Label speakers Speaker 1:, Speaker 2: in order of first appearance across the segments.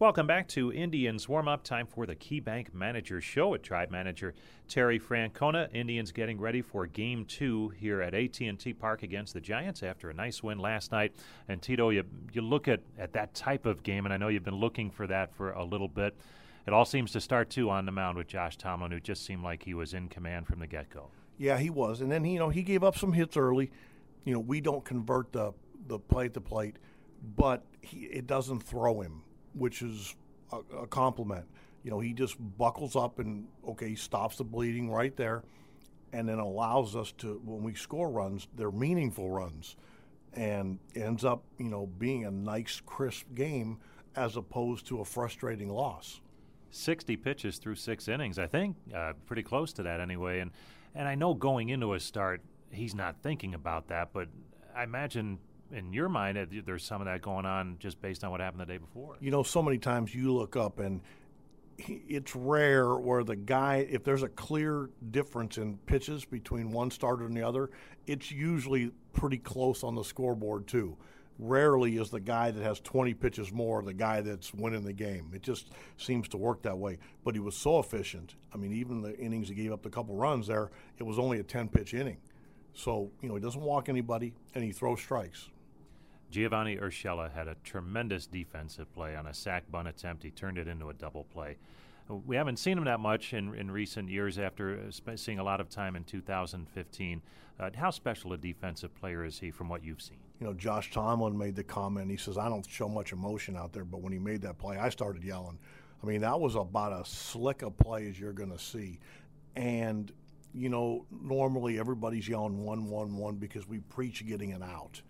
Speaker 1: Welcome back to Indians warm up time for the KeyBank Manager Show with Tribe Manager Terry Francona. Indians getting ready for Game Two here at AT&T Park against the Giants after a nice win last night. And Tito, you you look at at that type of game, and I know you've been looking for that for a little bit. It all seems to start too on the mound with Josh Tomlin, who just seemed like he was in command from the get go.
Speaker 2: Yeah, he was, and then you know he gave up some hits early. You know we don't convert the the plate to plate, but he, it doesn't throw him which is a, a compliment. You know, he just buckles up and okay, stops the bleeding right there, and then allows us to when we score runs, they're meaningful runs, and ends up you know being a nice crisp game as opposed to a frustrating loss.
Speaker 1: 60 pitches through six innings, I think, uh, pretty close to that anyway. And and I know going into a start, he's not thinking about that, but I imagine in your mind, uh, there's some of that going on just based on what happened the day before.
Speaker 2: You know, so many times you look up and it's rare where the guy, if there's a clear difference in pitches between one starter and the other, it's usually pretty close on the scoreboard too. Rarely is the guy that has 20 pitches more the guy that's winning the game. It just seems to work that way. But he was so efficient. I mean, even the innings he gave up the couple runs there, it was only a 10 pitch inning. So, you know, he doesn't walk anybody and he throws strikes.
Speaker 1: Giovanny Urshela had a tremendous defensive play on a sack bunt attempt. He turned it into a double play. We haven't seen him that much in, in recent years after uh, seeing a lot of time in 2015. Uh, how special a defensive player is he from what you've seen?
Speaker 2: You know, Josh Tomlin made the comment. He says, I don't show much emotion out there, but when he made that play, I started yelling. I mean, that was about as slick a play as you're going to see. And, you know, normally everybody's yelling 1 1 1 because we preach getting it out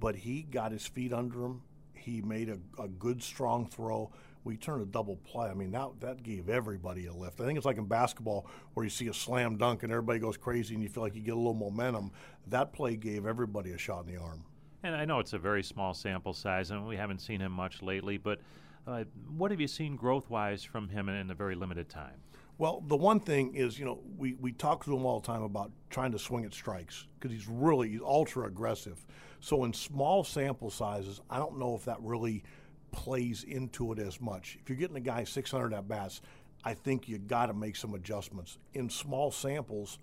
Speaker 2: but he got his feet under him. He made a, a good, strong throw. We turned a double play. I mean, that, that gave everybody a lift. I think it's like in basketball where you see a slam dunk and everybody goes crazy and you feel like you get a little momentum. That play gave everybody a shot in the arm.
Speaker 1: And I know it's a very small sample size, and we haven't seen him much lately, but uh, what have you seen growth wise from him in, in a very limited time?
Speaker 2: Well, the one thing is, you know, we, we talk to him all the time about trying to swing at strikes because he's really he's ultra aggressive. So in small sample sizes, I don't know if that really plays into it as much. If you're getting a guy 600 at bats, I think you got to make some adjustments. In small samples,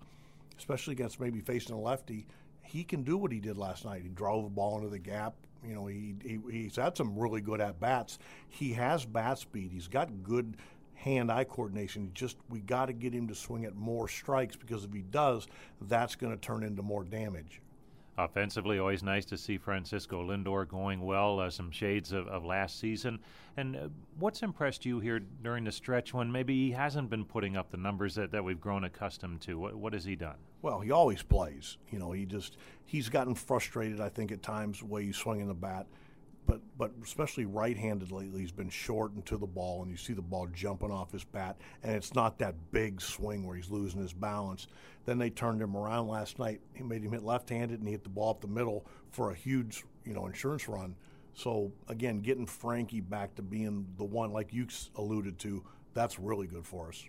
Speaker 2: especially against maybe facing a lefty, he can do what he did last night. He drove the ball into the gap. You know, he, he he's had some really good at bats. He has bat speed. He's got good hand-eye coordination. Just we got to get him to swing at more strikes because if he does, that's going to turn into more damage.
Speaker 1: Offensively, always nice to see Francisco Lindor going well. Uh, some shades of, of, last season. And uh, what's impressed you here during the stretch when maybe he hasn't been putting up the numbers that, that we've grown accustomed to? What, what has he done?
Speaker 2: Well, he always plays. You know, he just he's gotten frustrated. I think at times the way he's swinging the bat but but especially right-handed lately, he's been short and to the ball, and you see the ball jumping off his bat, and it's not that big swing where he's losing his balance. Then they turned him around last night. He made him hit left-handed, and he hit the ball up the middle for a huge, you know, insurance run. So again, getting Frankie back to being the one, like you alluded to, that's really good for us.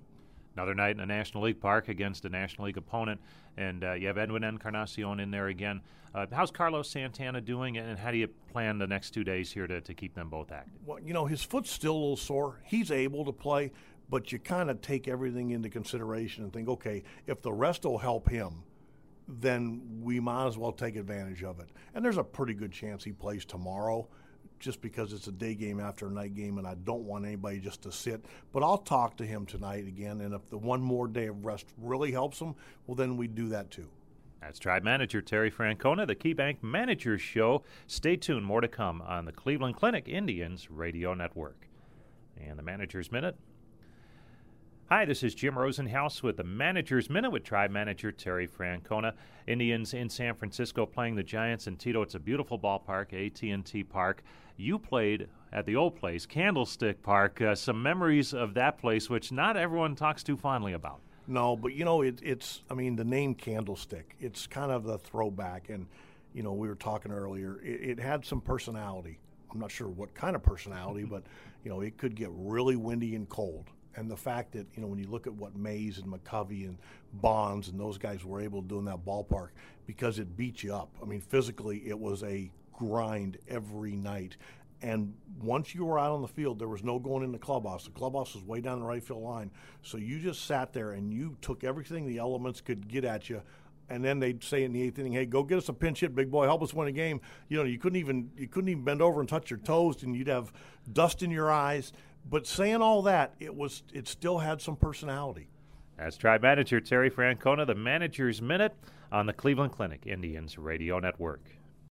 Speaker 1: Another night in the National League Park against a National League opponent, and uh, you have Edwin Encarnacion in there again. Uh, how's Carlos Santana doing, and how do you plan the next two days here to, to keep them both active?
Speaker 2: Well, you know, his foot's still a little sore. He's able to play, but you kind of take everything into consideration and think, okay, if the rest will help him, then we might as well take advantage of it. And there's a pretty good chance he plays tomorrow just because it's a day game after a night game, and I don't want anybody just to sit. But I'll talk to him tonight again, and if the one more day of rest really helps him, well, then we do that too.
Speaker 1: That's Tribe Manager Terry Francona, the KeyBank Managers Show. Stay tuned, more to come on the Cleveland Clinic Indians Radio Network. And the Manager's Minute. Hi, this is Jim Rosenhaus with the Manager's Minute with Tribe Manager Terry Francona. Indians in San Francisco playing the Giants and Tito. It's a beautiful ballpark, AT&T Park. You played at the old place, Candlestick Park. Uh, some memories of that place, which not everyone talks too fondly about.
Speaker 2: No, but you know, it, it's, I mean, the name Candlestick, it's kind of the throwback. And, you know, we were talking earlier, it, it had some personality. I'm not sure what kind of personality, but, you know, it could get really windy and cold. And the fact that, you know, when you look at what Mays and McCovey and Bonds and those guys were able to do in that ballpark, because it beat you up. I mean, physically, it was a grind every night. And once you were out on the field, there was no going in the clubhouse. The clubhouse was way down the right field line. So you just sat there and you took everything the elements could get at you. And then they'd say in the eighth inning, "Hey, go get us a pinch hit, big boy. Help us win a game." You know, you couldn't even you couldn't even bend over and touch your toes, and you'd have dust in your eyes. But saying all that, it was it still had some personality.
Speaker 1: As Tribe Manager Terry Francona, the Manager's Minute on the Cleveland Clinic Indians Radio Network.